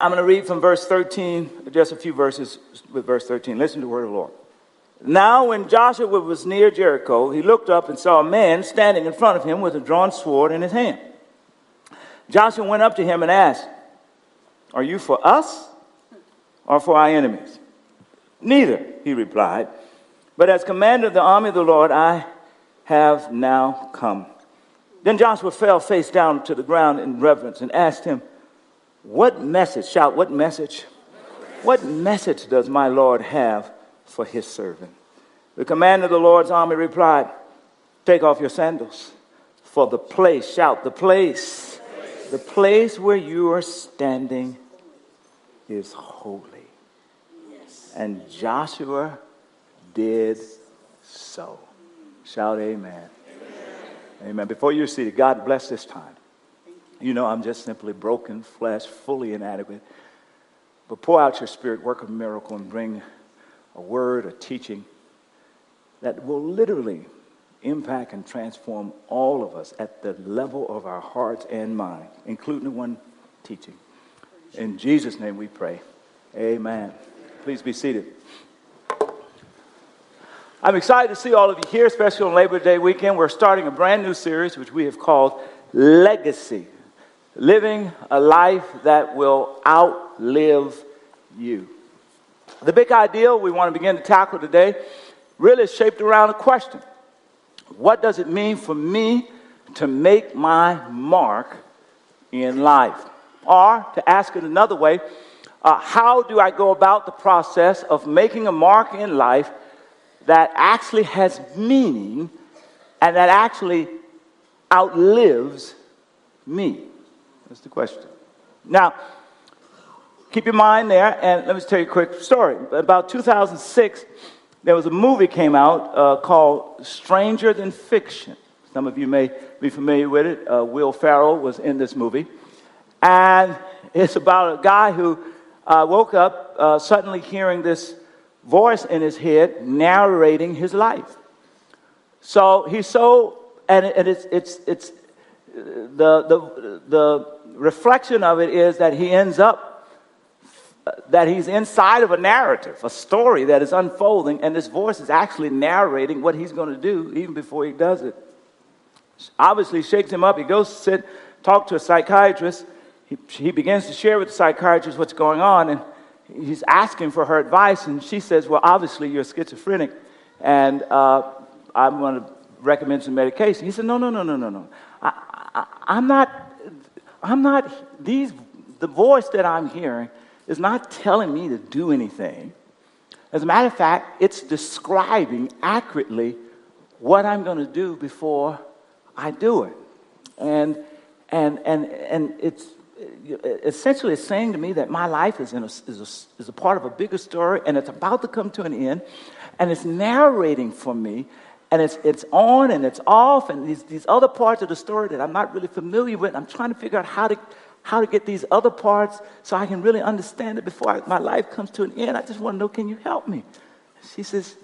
I'm going to read from verse 13, just a few verses with verse 13. Listen to the word of the Lord. Now, when Joshua was near Jericho, he looked up and saw a man standing in front of him with a drawn sword in his hand. Joshua went up to him and asked, Are you for us or for our enemies? Neither, he replied. But as commander of the army of the Lord, I have now come. Then Joshua fell face down to the ground in reverence and asked him, What message, shout, what message? What message does my Lord have for his servant? The commander of the Lord's army replied, Take off your sandals, for the place, shout, the place, the place where you are standing is holy. And Joshua did so. Shout amen. amen. Amen. Before you're seated, God bless this time. You know, I'm just simply broken flesh, fully inadequate. But pour out your spirit, work a miracle, and bring a word, a teaching that will literally impact and transform all of us at the level of our hearts and mind, including the one teaching. In Jesus' name we pray. Amen. Please be seated. I'm excited to see all of you here, especially on Labor Day weekend. We're starting a brand new series, which we have called Legacy Living a Life That Will Outlive You. The big idea we want to begin to tackle today really is shaped around a question What does it mean for me to make my mark in life? Or, to ask it another way, uh, how do I go about the process of making a mark in life that actually has meaning and that actually outlives me? That's the question. Now, keep your mind there, and let me tell you a quick story. About 2006, there was a movie came out uh, called Stranger Than Fiction. Some of you may be familiar with it. Uh, Will Ferrell was in this movie. And it's about a guy who uh, woke up uh, suddenly hearing this voice in his head narrating his life. So he's so, and, and it's, it's, it's the, the, the reflection of it is that he ends up, that he's inside of a narrative, a story that is unfolding, and this voice is actually narrating what he's going to do even before he does it. Obviously, shakes him up. He goes sit, talk to a psychiatrist. He, he begins to share with the psychiatrist what's going on, and he's asking for her advice, and she says, Well, obviously, you're schizophrenic, and uh, I'm going to recommend some medication. He said, No, no, no, no, no, no. I, I, I'm not, I'm not, these, the voice that I'm hearing is not telling me to do anything. As a matter of fact, it's describing accurately what I'm going to do before I do it. And, and, and, and it's, essentially saying to me that my life is, in a, is, a, is a part of a bigger story and it's about to come to an end and it's narrating for me and it's, it's on and it's off and these, these other parts of the story that i'm not really familiar with. I'm trying to figure out how to, how to get these other parts so i can really understand it before I, my life comes to an end. I just want to know can you help me? She says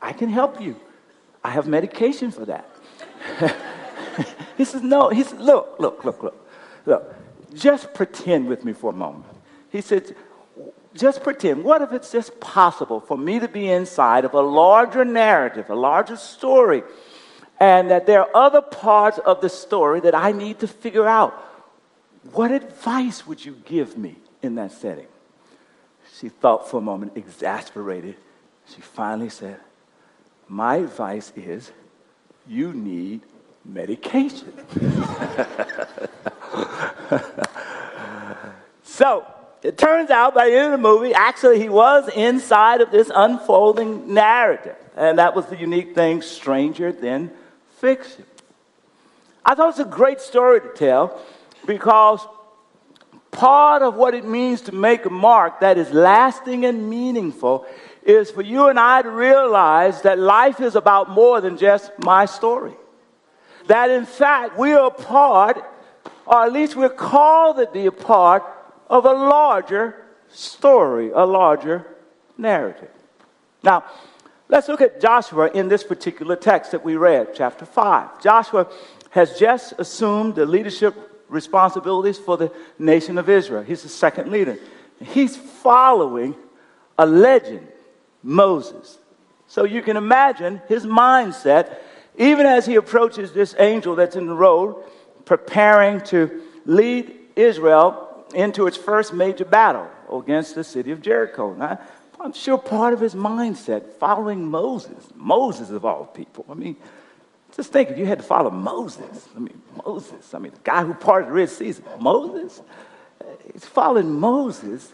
i can help you. I have medication for that. He says no. He says look look look look. Look just pretend with me for a moment. He said, just pretend. What if it's just possible for me to be inside of a larger narrative, a larger story, and that there are other parts of the story that I need to figure out? What advice would you give me in that setting? She thought for a moment, exasperated. She finally said, My advice is you need medication. so it turns out by the end of the movie, actually, he was inside of this unfolding narrative. And that was the unique thing stranger than fiction. I thought it's a great story to tell because part of what it means to make a mark that is lasting and meaningful is for you and I to realize that life is about more than just my story. That in fact, we are part or at least we're called to be a part of a larger story, a larger narrative. Now, let's look at Joshua in this particular text that we read, chapter 5. Joshua has just assumed the leadership responsibilities for the nation of Israel. He's the second leader. He's following a legend, Moses. So you can imagine his mindset, even as he approaches this angel that's in the road, preparing to lead Israel into its first major battle against the city of Jericho. Now, I'm sure part of his mindset, following Moses, Moses of all people. I mean, just think if you had to follow Moses. I mean, Moses. I mean, the guy who parted the Red Sea, Moses. He's following Moses.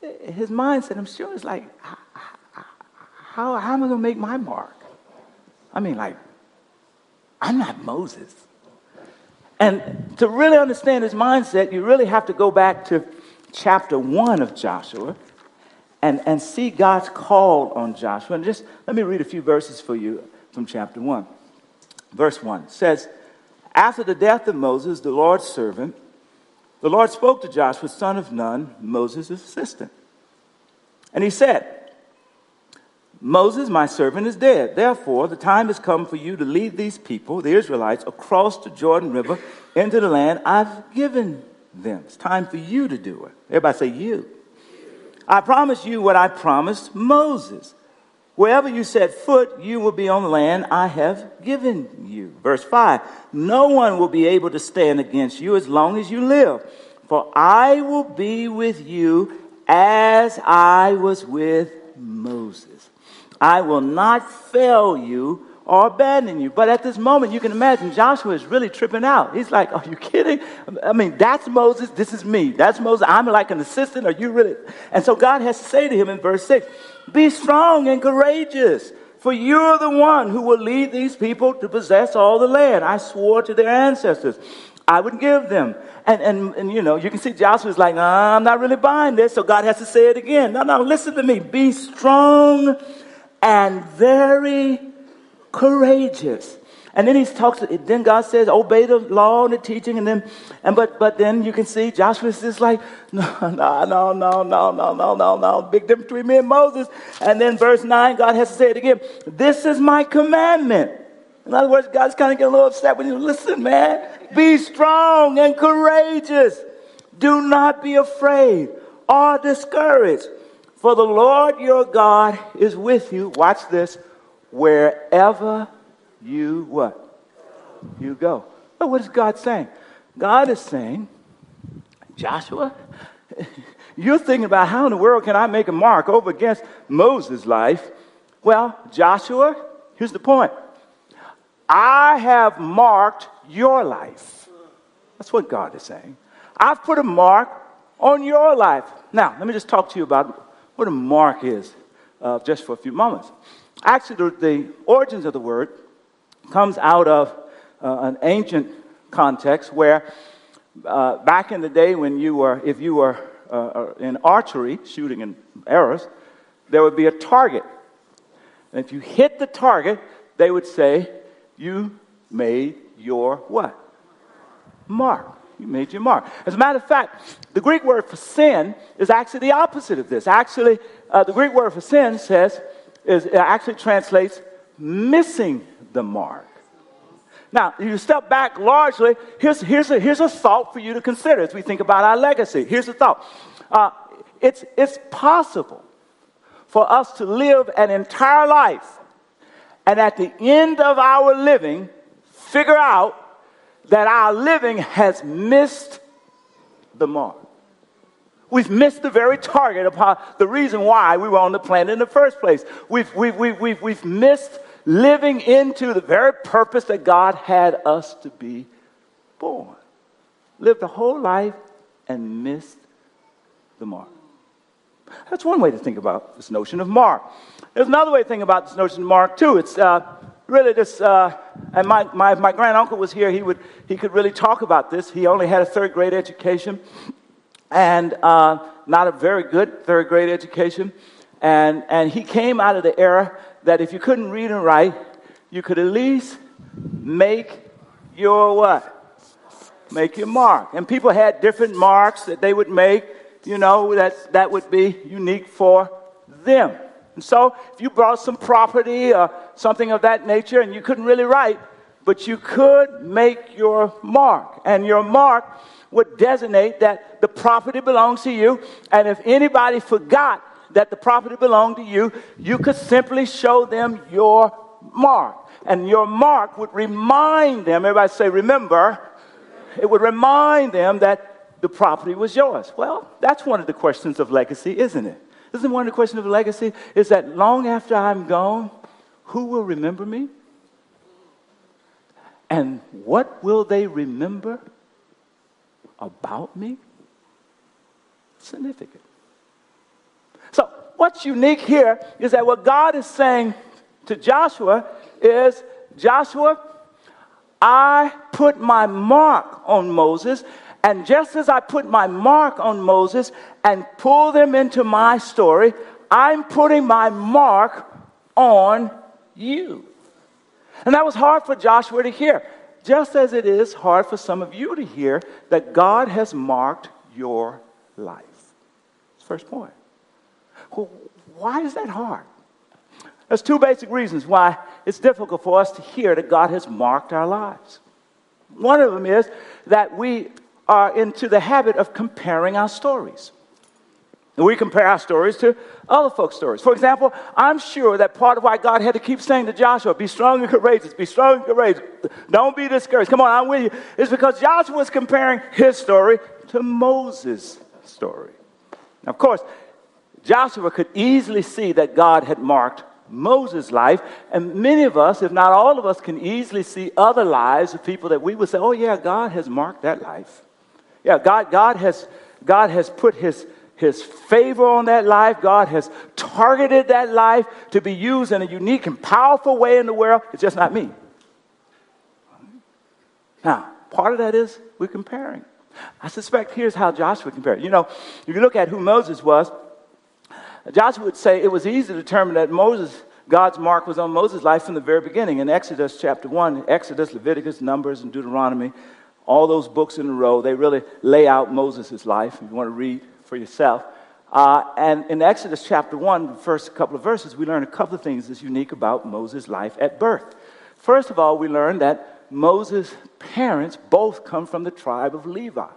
His mindset, I'm sure, is like, how, how am I going to make my mark? I mean, like, I'm not Moses. And to really understand his mindset, you really have to go back to chapter 1 of Joshua and, and see God's call on Joshua. And just let me read a few verses for you from chapter 1. Verse 1 says, After the death of Moses, the Lord's servant, the Lord spoke to Joshua, son of Nun, Moses' assistant. And he said, Moses, my servant, is dead. Therefore, the time has come for you to lead these people, the Israelites, across the Jordan River into the land I've given them. It's time for you to do it. Everybody say, You. I promise you what I promised Moses. Wherever you set foot, you will be on the land I have given you. Verse 5 No one will be able to stand against you as long as you live, for I will be with you as I was with Moses. I will not fail you or abandon you. But at this moment, you can imagine Joshua is really tripping out. He's like, Are you kidding? I mean, that's Moses. This is me. That's Moses. I'm like an assistant. Are you really? And so God has to say to him in verse 6 Be strong and courageous. For you're the one who will lead these people to possess all the land. I swore to their ancestors I would give them. And, and, and you know, you can see Joshua's like, nah, I'm not really buying this. So God has to say it again. No, no, listen to me. Be strong and very courageous. And then he talks, then God says, obey the law and the teaching. And then, and but, but then you can see Joshua's just like, no, no, no, no, no, no, no, no, no. Big difference between me and Moses. And then verse 9, God has to say it again. This is my commandment. In other words, God's kind of getting a little upset when you listen, man. Be strong and courageous. Do not be afraid or discouraged. For the Lord your God is with you. Watch this wherever you what? You go. But what is God saying? God is saying, Joshua, you're thinking about how in the world can I make a mark over against Moses' life? Well, Joshua, here's the point. I have marked your life. That's what God is saying. I've put a mark on your life. Now, let me just talk to you about what a mark is uh, just for a few moments. Actually, the, the origins of the word comes out of uh, an ancient context where uh, back in the day when you were, if you were uh, uh, in archery, shooting in arrows, there would be a target. And if you hit the target, they would say, you made your what? Mark. Made your mark. As a matter of fact, the Greek word for sin is actually the opposite of this. Actually, uh, the Greek word for sin says is actually translates missing the mark. Now, if you step back largely, here's, here's, a, here's a thought for you to consider as we think about our legacy. Here's a thought uh, it's, it's possible for us to live an entire life and at the end of our living, figure out that our living has missed the mark. We've missed the very target upon the reason why we were on the planet in the first place. We've, we've, we've, we've, we've missed living into the very purpose that God had us to be born. Lived a whole life and missed the mark. That's one way to think about this notion of mark. There's another way to think about this notion of mark, too. It's uh, really this, uh, and my, my, my grand uncle was here, he, would, he could really talk about this. He only had a third grade education and uh, not a very good third grade education. And, and he came out of the era that if you couldn't read and write, you could at least make your what? Make your mark. And people had different marks that they would make, you know, that, that would be unique for them. And so if you brought some property or something of that nature and you couldn't really write, but you could make your mark. And your mark would designate that the property belongs to you. And if anybody forgot that the property belonged to you, you could simply show them your mark. And your mark would remind them, everybody say, remember, it would remind them that the property was yours. Well, that's one of the questions of legacy, isn't it? Isn't one of the questions of legacy? Is that long after I'm gone, who will remember me? And what will they remember about me? Significant. So, what's unique here is that what God is saying to Joshua is Joshua, I put my mark on Moses, and just as I put my mark on Moses and pull them into my story, I'm putting my mark on you. And that was hard for Joshua to hear, just as it is hard for some of you to hear that God has marked your life. First point. Well, why is that hard? There's two basic reasons why it's difficult for us to hear that God has marked our lives. One of them is that we are into the habit of comparing our stories. We compare our stories to other folks' stories. For example, I'm sure that part of why God had to keep saying to Joshua, be strong and courageous, be strong and courageous, don't be discouraged, come on, I'm with you, is because Joshua was comparing his story to Moses' story. Now, of course, Joshua could easily see that God had marked Moses' life, and many of us, if not all of us, can easily see other lives of people that we would say, oh, yeah, God has marked that life. Yeah, God, God, has, God has put his his favor on that life. God has targeted that life to be used in a unique and powerful way in the world. It's just not me. Now, part of that is we're comparing. I suspect here's how Joshua compared. You know, if you look at who Moses was, Joshua would say it was easy to determine that Moses, God's mark was on Moses' life from the very beginning. In Exodus chapter 1, Exodus, Leviticus, Numbers, and Deuteronomy, all those books in a row, they really lay out Moses' life. If you want to read for yourself. Uh, and in Exodus chapter 1, the first couple of verses, we learn a couple of things that's unique about Moses' life at birth. First of all, we learn that Moses' parents both come from the tribe of Levi.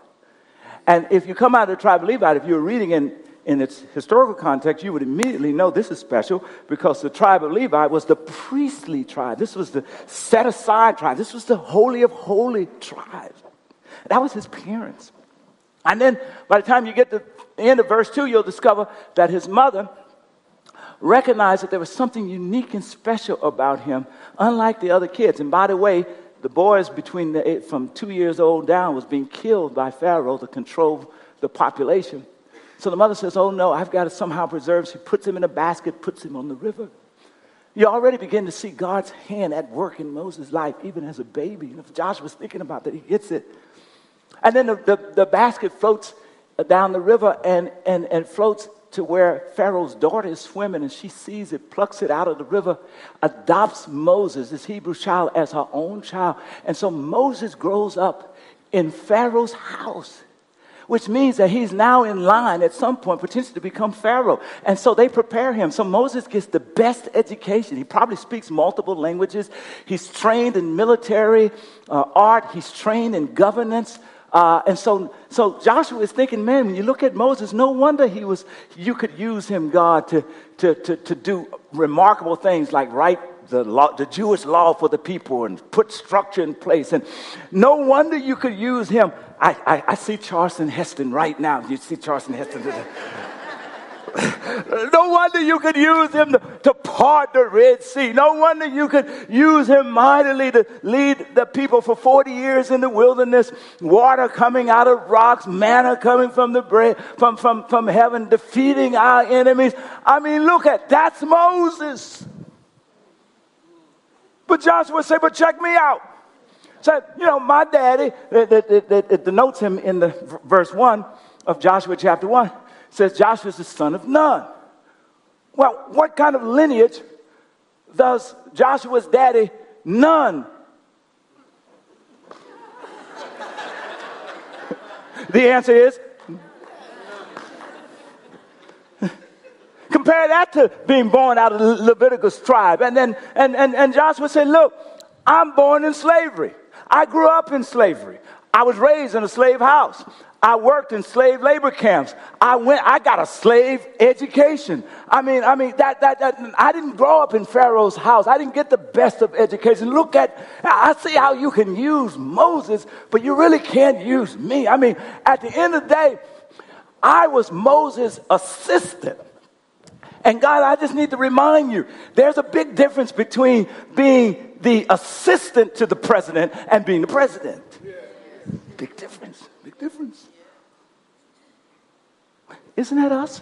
And if you come out of the tribe of Levi, if you're reading in, in its historical context, you would immediately know this is special because the tribe of Levi was the priestly tribe. This was the set aside tribe. This was the holy of holy tribe. That was his parents. And then by the time you get to the end of verse 2, you'll discover that his mother recognized that there was something unique and special about him, unlike the other kids. And by the way, the boys between the from two years old down was being killed by Pharaoh to control the population. So the mother says, Oh no, I've got to somehow preserve. She puts him in a basket, puts him on the river. You already begin to see God's hand at work in Moses' life, even as a baby. And if Josh was thinking about that, he gets it. And then the, the, the basket floats down the river and, and, and floats to where Pharaoh's daughter is swimming and she sees it, plucks it out of the river, adopts Moses, this Hebrew child, as her own child. And so Moses grows up in Pharaoh's house, which means that he's now in line at some point potentially to become Pharaoh. And so they prepare him. So Moses gets the best education. He probably speaks multiple languages. He's trained in military uh, art, he's trained in governance. Uh, and so, so Joshua is thinking, man, when you look at Moses, no wonder he was, you could use him, God, to, to, to, to do remarkable things like write the, law, the Jewish law for the people and put structure in place. And no wonder you could use him. I, I, I see Charlton Heston right now. You see Charlton Heston. no wonder you could use him to, to, part the Red Sea. No wonder you could use him mightily to lead the people for 40 years in the wilderness, water coming out of rocks, manna coming from the bread, from, from, from heaven, defeating our enemies. I mean, look at that's Moses. But Joshua said, but check me out. Said, you know, my daddy, it denotes him in the verse 1 of Joshua chapter 1 says Joshua is the son of Nun. Well, what kind of lineage does Joshua's daddy Nun? the answer is compare that to being born out of the Leviticus tribe. And then and, and, and Joshua said, Look, I'm born in slavery. I grew up in slavery. I was raised in a slave house. I worked in slave labor camps. I went, I got a slave education. I mean, I mean, that, that, that, I didn't grow up in Pharaoh's house. I didn't get the best of education. Look at, I see how you can use Moses, but you really can't use me. I mean, at the end of the day, I was Moses' assistant. And God, I just need to remind you there's a big difference between being the assistant to the president and being the president. Big difference. Big difference. Isn't that us?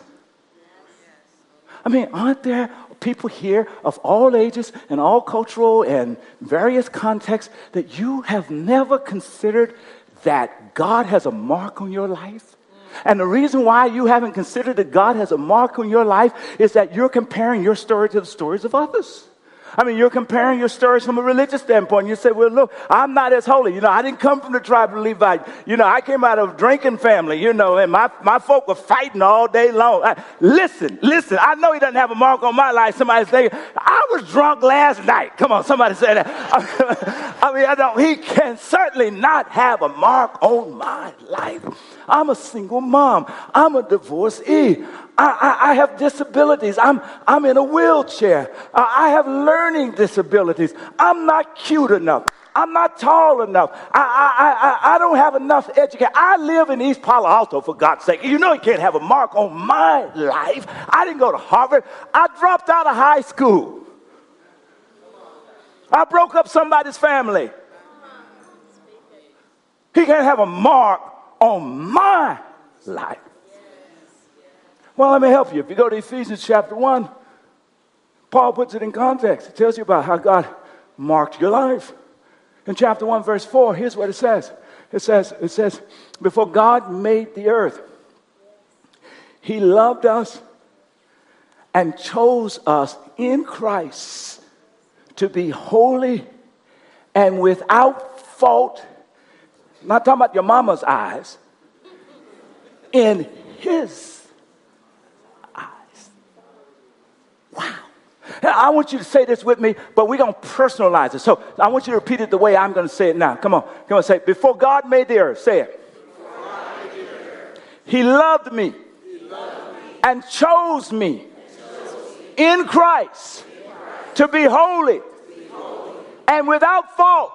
I mean, aren't there people here of all ages and all cultural and various contexts that you have never considered that God has a mark on your life? And the reason why you haven't considered that God has a mark on your life is that you're comparing your story to the stories of others. I mean, you're comparing your stories from a religious standpoint. You say, well, look, I'm not as holy. You know, I didn't come from the tribe of Levi. You know, I came out of a drinking family, you know, and my, my folk were fighting all day long. I, listen, listen, I know he doesn't have a mark on my life. Somebody's saying, I was drunk last night. Come on, somebody say that. I mean, I don't, he can certainly not have a mark on my life. I'm a single mom. I'm a divorcee. I, I, I, have disabilities. I'm, I'm in a wheelchair. I, I have learning disabilities. I'm not cute enough. I'm not tall enough. I, I, I, I don't have enough education. I live in East Palo Alto, for God's sake. You know you can't have a mark on my life. I didn't go to Harvard. I dropped out of high school. I broke up somebody's family. He can't have a mark on my life. Well, let me help you. If you go to Ephesians chapter 1, Paul puts it in context. It tells you about how God marked your life. In chapter 1, verse 4, here's what it says. It says, it says, before God made the earth, he loved us and chose us in Christ to be holy and without fault. Not talking about your mama's eyes, in his eyes. Wow. I want you to say this with me, but we're going to personalize it. So I want you to repeat it the way I'm going to say it now. Come on. Come on, say it. Before God made the earth, say it. He loved me, and chose me, in, Christ, to be holy, and without fault,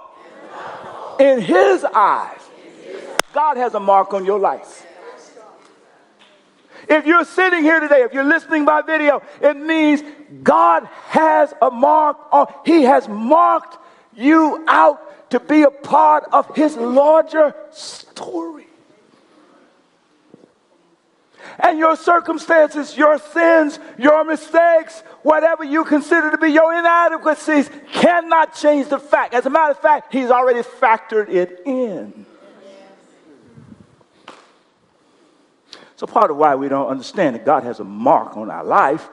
in His eyes. God has a mark on your life. If you're sitting here today, if you're listening by video, it means God has a mark on, He has marked you out to be a part of His larger story. And your circumstances, your sins, your mistakes, whatever you consider to be your inadequacies, cannot change the fact. As a matter of fact, He's already factored it in. So, part of why we don't understand that God has a mark on our life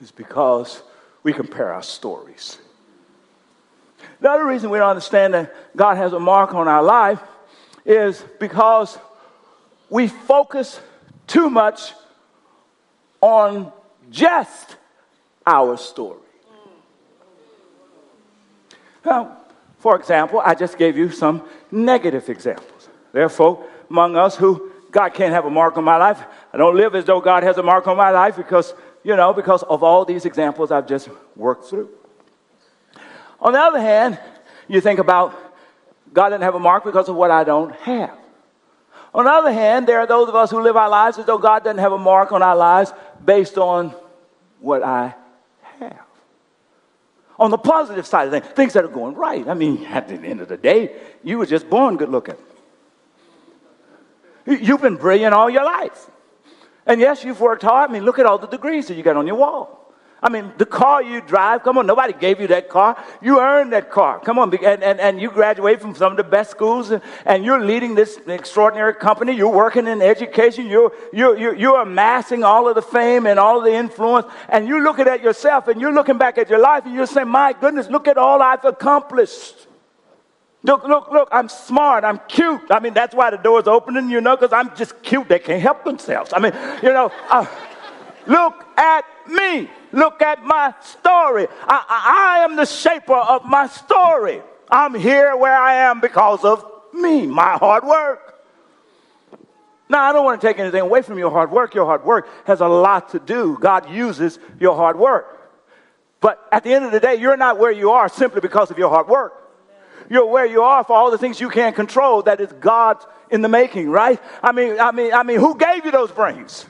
is because we compare our stories. The other reason we don't understand that God has a mark on our life is because we focus too much on just our story. Now, for example, I just gave you some negative examples. There are folk among us who God can't have a mark on my life. I don't live as though God has a mark on my life because, you know, because of all these examples I've just worked through. On the other hand, you think about God didn't have a mark because of what I don't have. On the other hand, there are those of us who live our lives as though God doesn't have a mark on our lives based on what I have. On the positive side of things, things that are going right. I mean, at the end of the day, you were just born good looking. You've been brilliant all your life. And yes, you've worked hard. I mean, look at all the degrees that you got on your wall. I mean, the car you drive, come on, nobody gave you that car. You earned that car. Come on, and, and, and you graduate from some of the best schools, and, and you're leading this extraordinary company. You're working in education. You're, you're, you're, you're amassing all of the fame and all of the influence. And you're looking at yourself, and you're looking back at your life, and you're saying, My goodness, look at all I've accomplished. Look, look, look, I'm smart, I'm cute. I mean, that's why the door's opening, you know, because I'm just cute. They can't help themselves. I mean, you know, uh, look at me. Look at my story. I, I, I am the shaper of my story. I'm here where I am because of me, my hard work. Now, I don't want to take anything away from your hard work. Your hard work has a lot to do. God uses your hard work. But at the end of the day, you're not where you are simply because of your hard work. You're where you are for all the things you can't control. That is God in the making, right? I mean, I mean, I mean, who gave you those brains?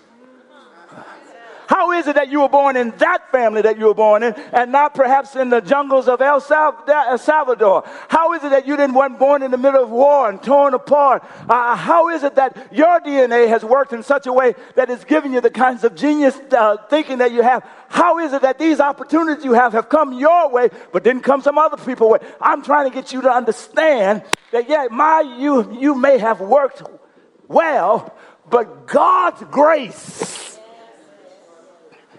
How is it that you were born in that family that you were born in and not perhaps in the jungles of El Salvador? How is it that you didn't weren't born in the middle of war and torn apart? Uh, how is it that your DNA has worked in such a way that it's given you the kinds of genius uh, thinking that you have? How is it that these opportunities you have have come your way but didn't come some other people's way? I'm trying to get you to understand that yeah, my you you may have worked well, but God's grace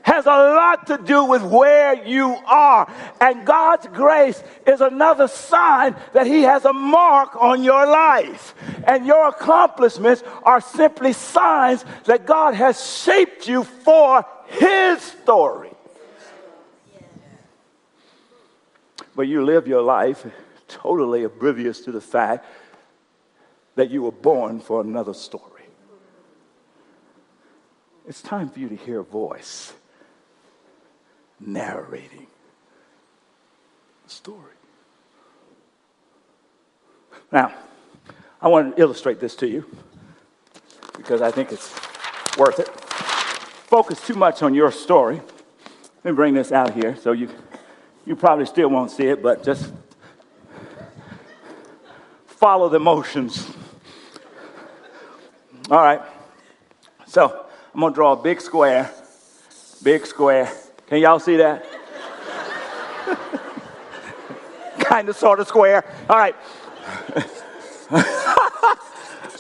has a lot to do with where you are. And God's grace is another sign that He has a mark on your life. And your accomplishments are simply signs that God has shaped you for His story. But you live your life totally oblivious to the fact that you were born for another story. It's time for you to hear a voice narrating the story. Now, I want to illustrate this to you because I think it's worth it. Focus too much on your story. Let me bring this out here so you, you probably still won't see it, but just follow the motions. All right. So I'm going to draw a big square, big square, can y'all see that? kind of, sort of square. All right.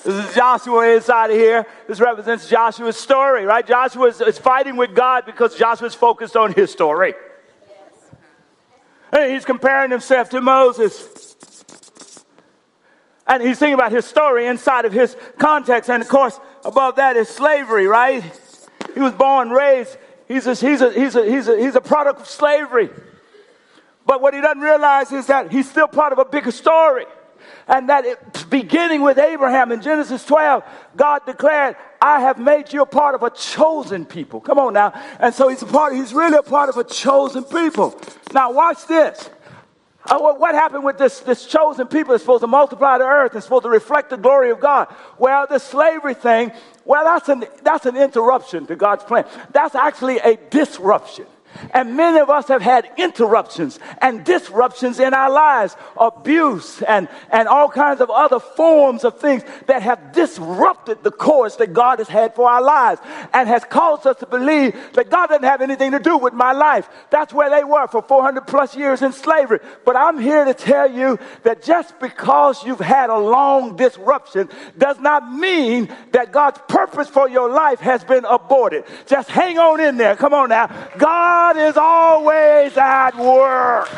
this is Joshua inside of here. This represents Joshua's story, right? Joshua is, is fighting with God because Joshua's focused on his story. And he's comparing himself to Moses. And he's thinking about his story inside of his context. And of course, above that is slavery, right? He was born, raised He's a, he's, a, he's, a, he's, a, he's a product of slavery. But what he doesn't realize is that he's still part of a bigger story. And that it, beginning with Abraham in Genesis 12, God declared, I have made you a part of a chosen people. Come on now. And so he's a part, he's really a part of a chosen people. Now watch this. Uh, what happened with this, this chosen people is supposed to multiply the earth and supposed to reflect the glory of God? Well, the slavery thing, well, that's an, that's an interruption to God's plan. That's actually a disruption. And many of us have had interruptions and disruptions in our lives, abuse and, and all kinds of other forms of things that have disrupted the course that God has had for our lives and has caused us to believe that God doesn't have anything to do with my life. That's where they were for 400 plus years in slavery. But I'm here to tell you that just because you've had a long disruption does not mean that God's purpose for your life has been aborted. Just hang on in there. Come on now. God God is always at work.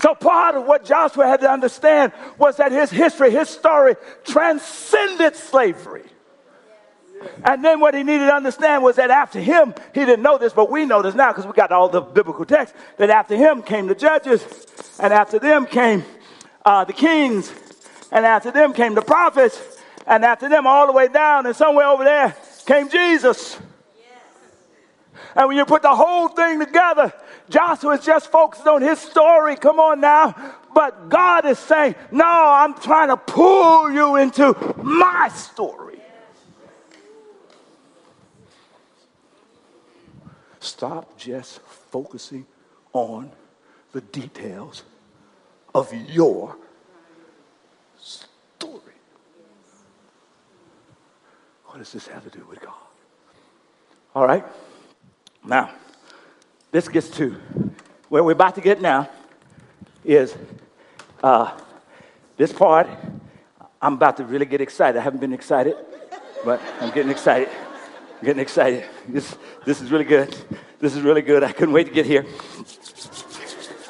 So, part of what Joshua had to understand was that his history, his story, transcended slavery. And then what he needed to understand was that after him, he didn't know this, but we know this now because we got all the biblical text, that after him came the judges, and after them came uh, the kings, and after them came the prophets, and after them all the way down, and somewhere over there came Jesus. And when you put the whole thing together, Joshua is just focused on his story. Come on now. But God is saying, No, I'm trying to pull you into my story. Stop just focusing on the details of your story. What does this have to do with God? All right? Now, this gets to where we're about to get now is uh, this part. I'm about to really get excited. I haven't been excited, but I'm getting excited. I'm getting excited. This, this is really good. This is really good. I couldn't wait to get here.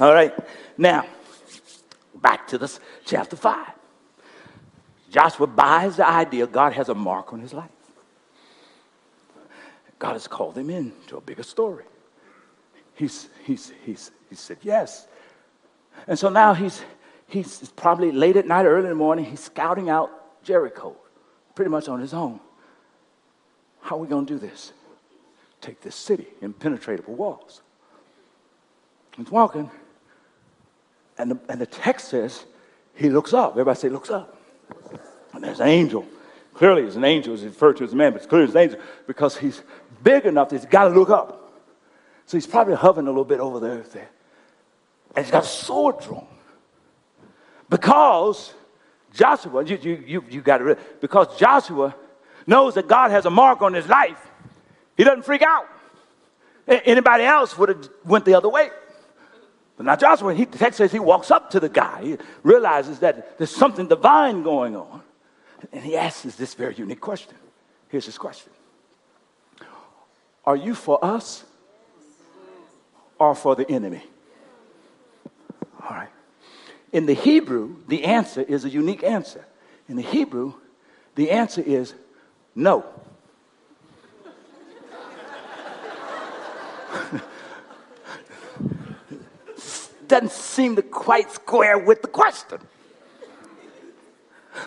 All right. Now, back to this chapter 5. Joshua buys the idea God has a mark on his life. God has called him in to a bigger story. He's, he's, he's, he said yes. And so now he's, he's probably late at night, early in the morning, he's scouting out Jericho, pretty much on his own. How are we going to do this? Take this city, impenetrable walls. He's walking, and the, and the text says he looks up. Everybody say, looks up. And there's an angel. Clearly, it's an angel. It's referred to as a man, but it's clearly an angel because he's big enough that he's got to look up. So he's probably hovering a little bit over the earth there. And he's got a sword drawn. Because Joshua, you, you, you, you got it, because Joshua knows that God has a mark on his life, he doesn't freak out. Anybody else would have went the other way. But now Joshua, he, the text says he walks up to the guy. He realizes that there's something divine going on. And he asks this very unique question. Here's his question Are you for us or for the enemy? All right. In the Hebrew, the answer is a unique answer. In the Hebrew, the answer is no. Doesn't seem to quite square with the question.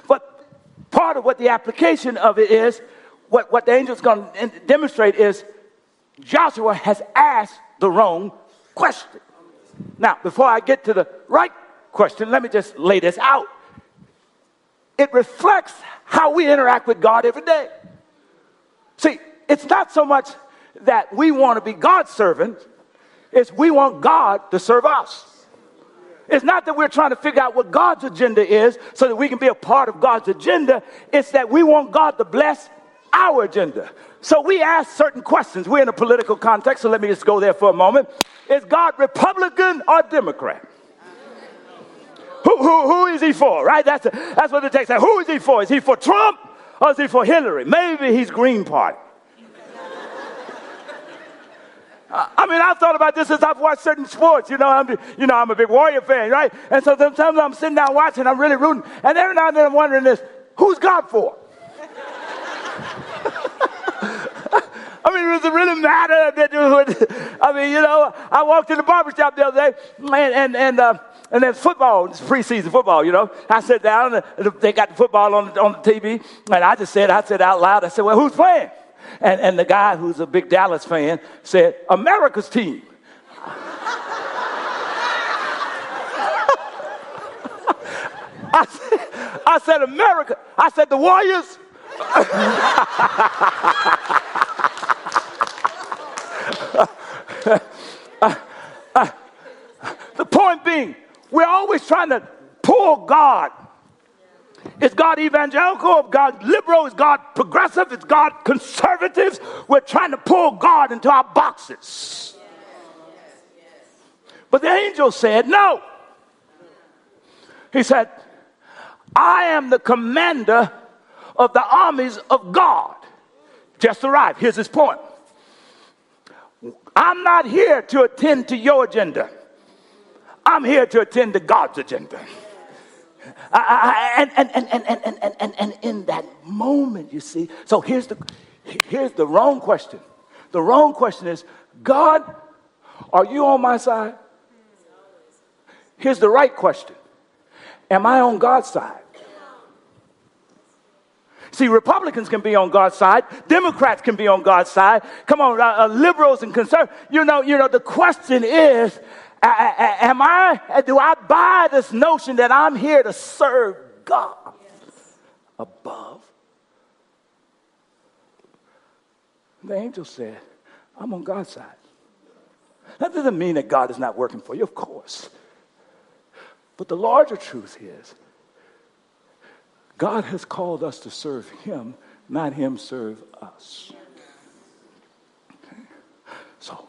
But part of what the application of it is, what, what the angel's going to demonstrate is Joshua has asked the wrong question. Now, before I get to the right question, let me just lay this out. It reflects how we interact with God every day. See, it's not so much that we want to be God's servant, it's we want God to serve us. It's not that we're trying to figure out what God's agenda is so that we can be a part of God's agenda. It's that we want God to bless our agenda. So we ask certain questions. We're in a political context, so let me just go there for a moment. Is God Republican or Democrat? Who, who, who is he for, right? That's, a, that's what the text says. Who is he for? Is he for Trump or is he for Hillary? Maybe he's Green Party. I mean, I've thought about this as I've watched certain sports. You know, I'm, you know, I'm a big Warrior fan, right? And so sometimes I'm sitting down watching, I'm really rooting, and every now and then I'm wondering this: Who's God for? Mean, does it really matter? I mean, you know, I walked in the barber shop the other day, and and and, uh, and then football, it's preseason football. You know, I sat down, and they got the football on on the TV, and I just said, I said out loud, I said, "Well, who's playing?" And, and the guy who's a big Dallas fan said, America's team. I said, I said, America. I said, the Warriors. the point being, we're always trying to pull God is God evangelical? Is God liberal? Is God progressive? Is God conservative? We're trying to pull God into our boxes. But the angel said, No. He said, I am the commander of the armies of God. Just arrived. Here's his point. I'm not here to attend to your agenda. I'm here to attend to God's agenda. And, and, and, and, and, and, and, and in that moment, you see. So here's the, here's the wrong question. The wrong question is God, are you on my side? Here's the right question Am I on God's side? See, Republicans can be on God's side. Democrats can be on God's side. Come on, uh, uh, liberals and conservatives. You know, you know. The question is, am I, do I buy this notion that I'm here to serve God above? The angel said, I'm on God's side. That doesn't mean that God is not working for you, of course. But the larger truth is, God has called us to serve Him, not Him serve us. Okay? So,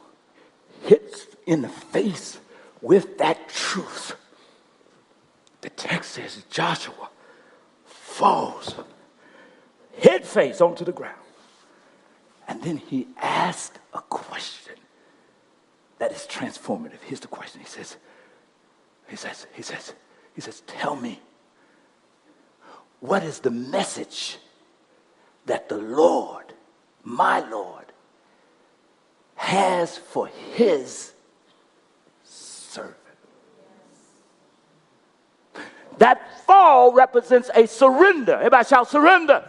hit in the face with that truth. The text says Joshua falls head face onto the ground. And then he asked a question that is transformative. Here's the question. He says, he says, he says, he says, tell me, what is the message that the Lord, my Lord, has for his servant. That fall represents a surrender. Everybody shout surrender.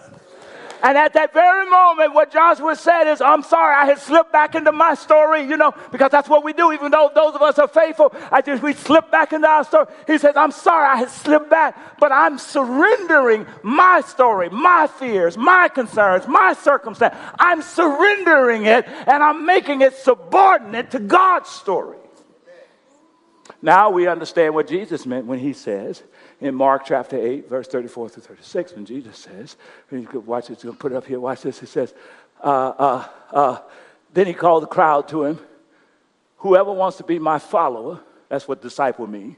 And at that very moment, what Joshua said is, I'm sorry, I had slipped back into my story, you know, because that's what we do. Even though those of us are faithful, I just, we slip back into our story. He says, I'm sorry, I had slipped back, but I'm surrendering my story, my fears, my concerns, my circumstance. I'm surrendering it and I'm making it subordinate to God's story. Now we understand what Jesus meant when he says, in Mark chapter 8, verse 34 through 36, when Jesus says, you could watch this, to put it up here, watch this. He says, uh, uh, uh, then he called the crowd to him. Whoever wants to be my follower, that's what disciple means,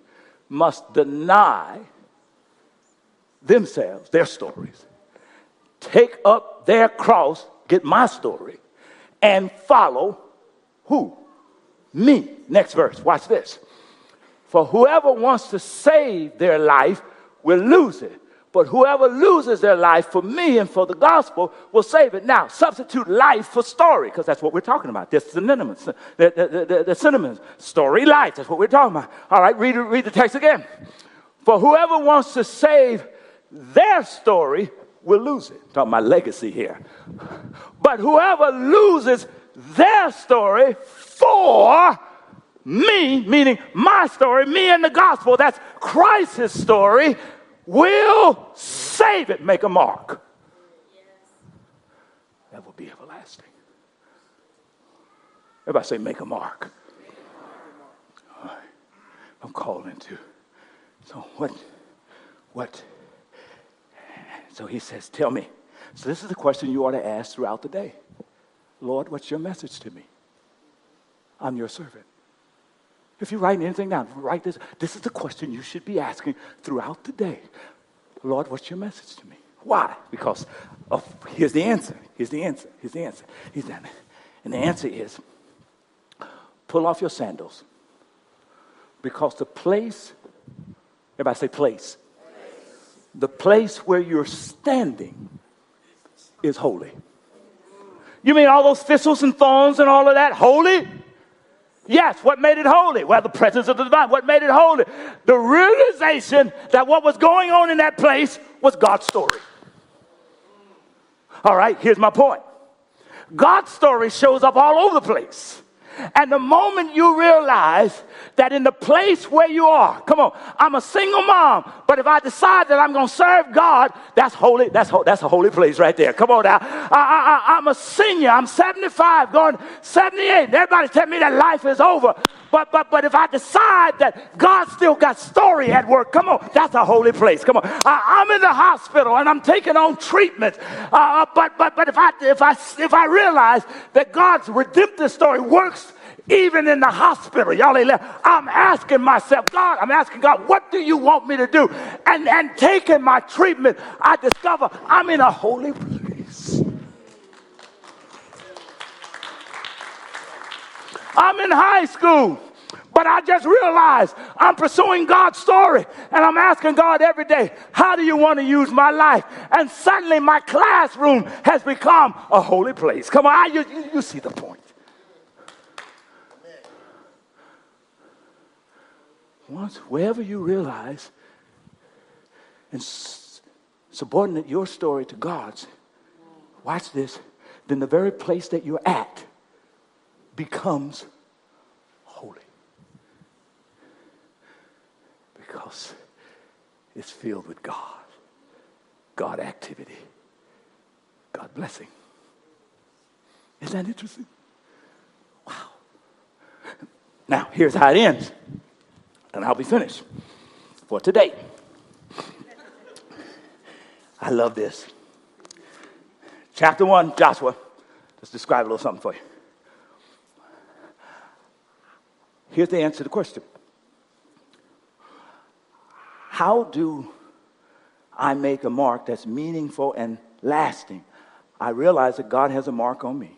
must deny themselves, their stories, take up their cross, get my story, and follow who? Me. Next verse, watch this. For whoever wants to save their life will lose it. But whoever loses their life for me and for the gospel will save it. Now, substitute life for story, because that's what we're talking about. This synonymous, the, the, the, the synonyms. Story, life. That's what we're talking about. All right, read, read the text again. For whoever wants to save their story will lose it. I'm talking about legacy here. But whoever loses their story for me, meaning my story, me and the gospel, that's Christ's story, will save it, make a mark. That will be everlasting. Everybody say, make a mark. I'm calling to. So what, what, so he says, tell me. So this is the question you ought to ask throughout the day. Lord, what's your message to me? I'm your servant. If you're writing anything down, write this. This is the question you should be asking throughout the day. Lord, what's your message to me? Why? Because of, here's the answer. Here's the answer. Here's the answer. Here's the, and the answer is pull off your sandals. Because the place, everybody say place. place. The place where you're standing is holy. You mean all those thistles and thorns and all of that? Holy? Yes, what made it holy? Well, the presence of the divine. What made it holy? The realization that what was going on in that place was God's story. All right, here's my point God's story shows up all over the place. And the moment you realize that in the place where you are, come on, I'm a single mom, but if I decide that I'm going to serve God, that's holy. That's ho- that's a holy place right there. Come on now. I, am a senior. I'm 75, going 78. Everybody tell me that life is over. But but but if I decide that God still got story at work, come on, that's a holy place. Come on, I, am in the hospital and I'm taking on treatment. Uh, but but but if I if I if I realize that God's redemptive story works even in the hospital. Y'all ain't left. I'm asking myself, God, I'm asking God, what do you want me to do? And, and taking my treatment, I discover I'm in a holy place. I'm in high school. But I just realized I'm pursuing God's story and I'm asking God every day, how do you want to use my life? And suddenly my classroom has become a holy place. Come on, you, you see the point. Once, wherever you realize and subordinate your story to God's, watch this, then the very place that you're at becomes holy. Because it's filled with God, God activity, God blessing. Isn't that interesting? Wow. Now, here's how it ends and I'll be finished for today. I love this. Chapter 1, Joshua. Let's describe a little something for you. Here's the answer to the question How do I make a mark that's meaningful and lasting? I realize that God has a mark on me.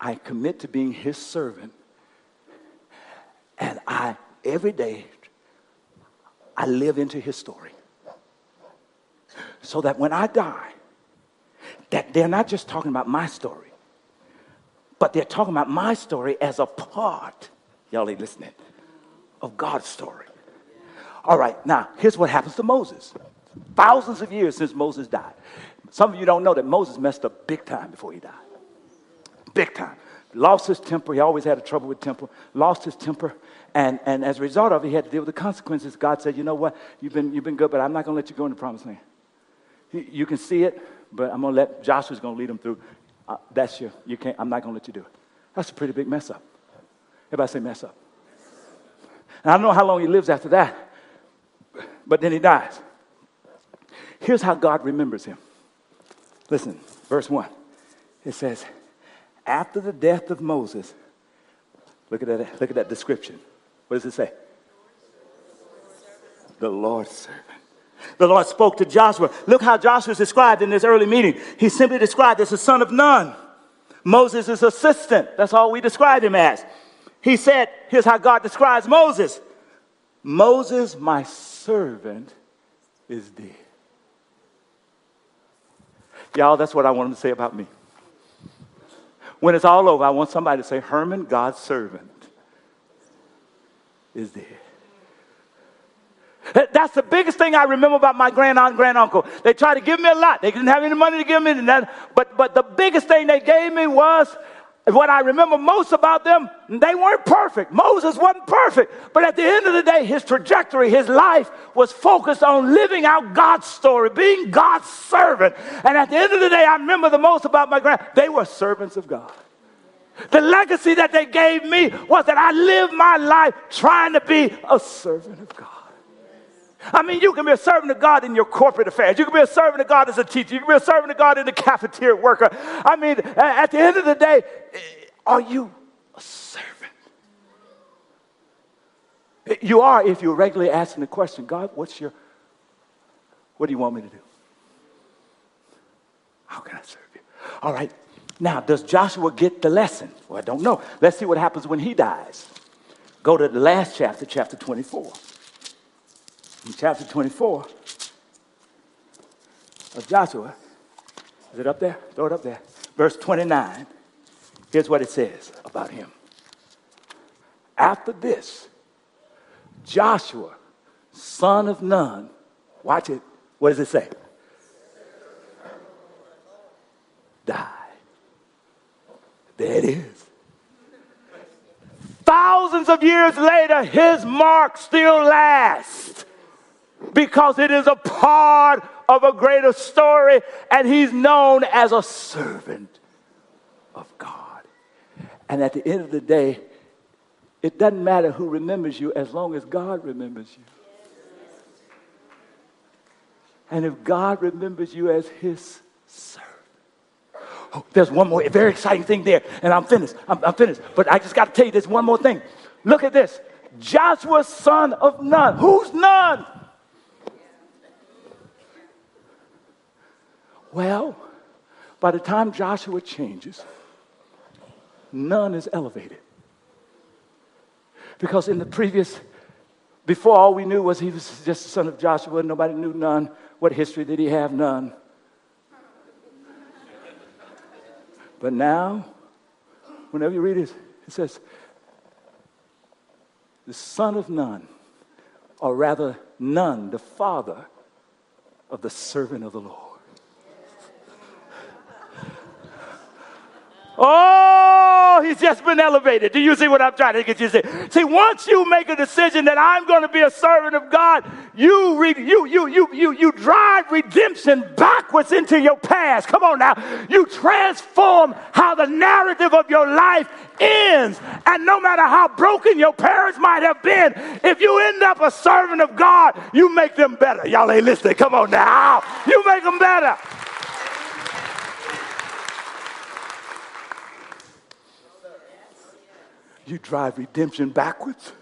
I commit to being His servant, and I every day I live into his story. So that when I die, that they're not just talking about my story, But they're talking about my story as a part, y'all ain't listening, of God's story. All right, now here's what happens to Moses. Thousands of years since Moses died. Some of you don't know that Moses messed up big time before he died. Big time. Lost his temper. He always had a trouble with temper. Lost his temper. And, and as a result of it, he had to deal with the consequences. God said, You know what? You've been, you've been good, but I'm not going to let you go in the promised land. You can see it, but I'm going to let Joshua's going to lead them through. Uh, that's you. You can't. I'm not going to let you do it. That's a pretty big mess up. Everybody say mess up. And I don't know how long he lives after that, but then he dies. Here's how God remembers him. Listen, verse 1. It says, After the death of Moses, look at that, look at that description. What does it say? The Lord's servant. The Lord spoke to Joshua. Look how Joshua is described in this early meeting. He's simply described as a son of Nun. Moses' assistant. That's all we describe him as. He said, here's how God describes Moses Moses, my servant, is dead. Y'all, that's what I want him to say about me. When it's all over, I want somebody to say, Hurmon, God's servant, is dead. That's the biggest thing I remember about my grand aunt and grand uncle. They tried to give me a lot. They didn't have any money to give me, but, but the biggest thing they gave me was what I remember most about them, they weren't perfect. Moses wasn't perfect. But at the end of the day, his trajectory, his life was focused on living out God's story, being God's servant. And at the end of the day, I remember the most about my grand, they were servants of God. The legacy that they gave me was that I lived my life trying to be a servant of God. I mean, you can be a servant of God in your corporate affairs. You can be a servant of God as a teacher. You can be a servant of God in the cafeteria worker. I mean, at the end of the day, eh, are you a servant? You are if you're regularly asking the question, God, what's your, what do you want me to do? How can I serve you? All right. Now, does Joshua get the lesson? Well, I don't know. Let's see what happens when he dies. Go to the last chapter, chapter 24 in chapter 24 of Joshua. Is it up there? Throw it up there. Verse 29. Here's what it says about him. After this, Joshua, son of Nun, watch it. What does it say? Die. There it is. Thousands of years later, his mark still lasts because it is a part of a greater story, and he's known as a servant of God. And at the end of the day, it doesn't matter who remembers you as long as God remembers you. And if God remembers you as his servant. There's one more very exciting thing there, and I'm finished. I'm, I'm finished. But I just got to tell you this one more thing. Look at this Joshua, son of Nun. Who's Nun? Well, by the time Joshua changes, Nun is elevated. Because in the previous, before all we knew was he was just the son of Joshua, nobody knew Nun. What history did he have? None. But now, whenever you read it, it says, the son of Nun, or rather, Nun, the father of the servant of the Lord. Oh, he's just been elevated. Do you see what I'm trying to get you to see? See, once you make a decision that I'm going to be a servant of God, you, re- you, you, you, you, you drive redemption backwards into your past. Come on now. You transform how the narrative of your life ends. And no matter how broken your parents might have been, if you end up a servant of God, you make them better. Y'all ain't listening. Come on now. You make them better. You drive redemption backwards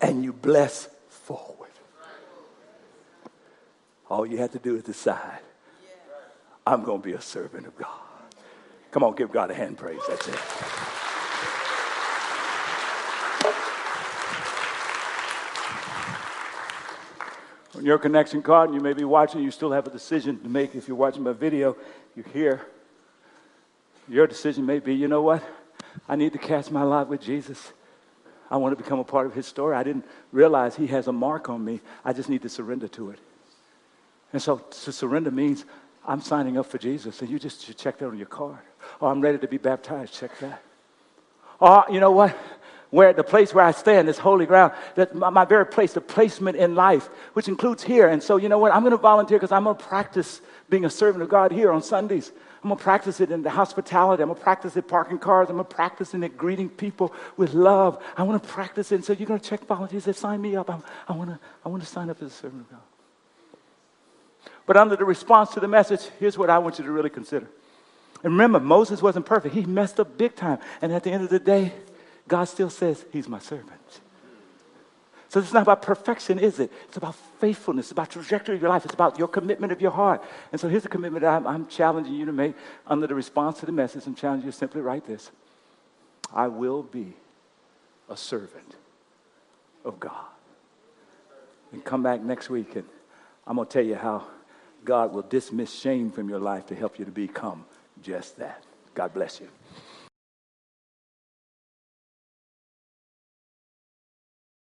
and you bless forward. All you have to do is decide I'm going to be a servant of God. Come on, give God a hand praise. That's it. On your connection card, and you may be watching, you still have a decision to make. If you're watching my video, you're here Your decision may be, you know what? I need to cast my lot with Jesus. I want to become a part of his story. I didn't realize he has a mark on me. I just need to surrender to it. And so to surrender means I'm signing up for Jesus, and you just should check that on your card. Or I'm ready to be baptized, check that. Or you know what? Where the place where I stand is holy ground, that my, my very place, the placement in life, which includes here. And so, you know what? I'm going to volunteer because I'm going to practice being a servant of God here on Sundays. I'm going to practice it in the hospitality. I'm going to practice it parking cars. I'm going to practice it greeting people with love. I want to practice it. And so you're going to check volunteers that sign me up. I'm, I, want to, I want to sign up as a servant of God. But under the response to the message, here's what I want you to really consider. And remember, Moses wasn't perfect. He messed up big time. And at the end of the day, God still says, He's my servant. So it's not about perfection, is it? It's about faithfulness, it's about trajectory of your life, it's about your commitment of your heart. And so here's a commitment I'm, I'm challenging you to make under the response to the message. I'm challenging you to simply write this I will be a servant of God. And come back next week and I'm going to tell you how God will dismiss shame from your life to help you to become just that. God bless you.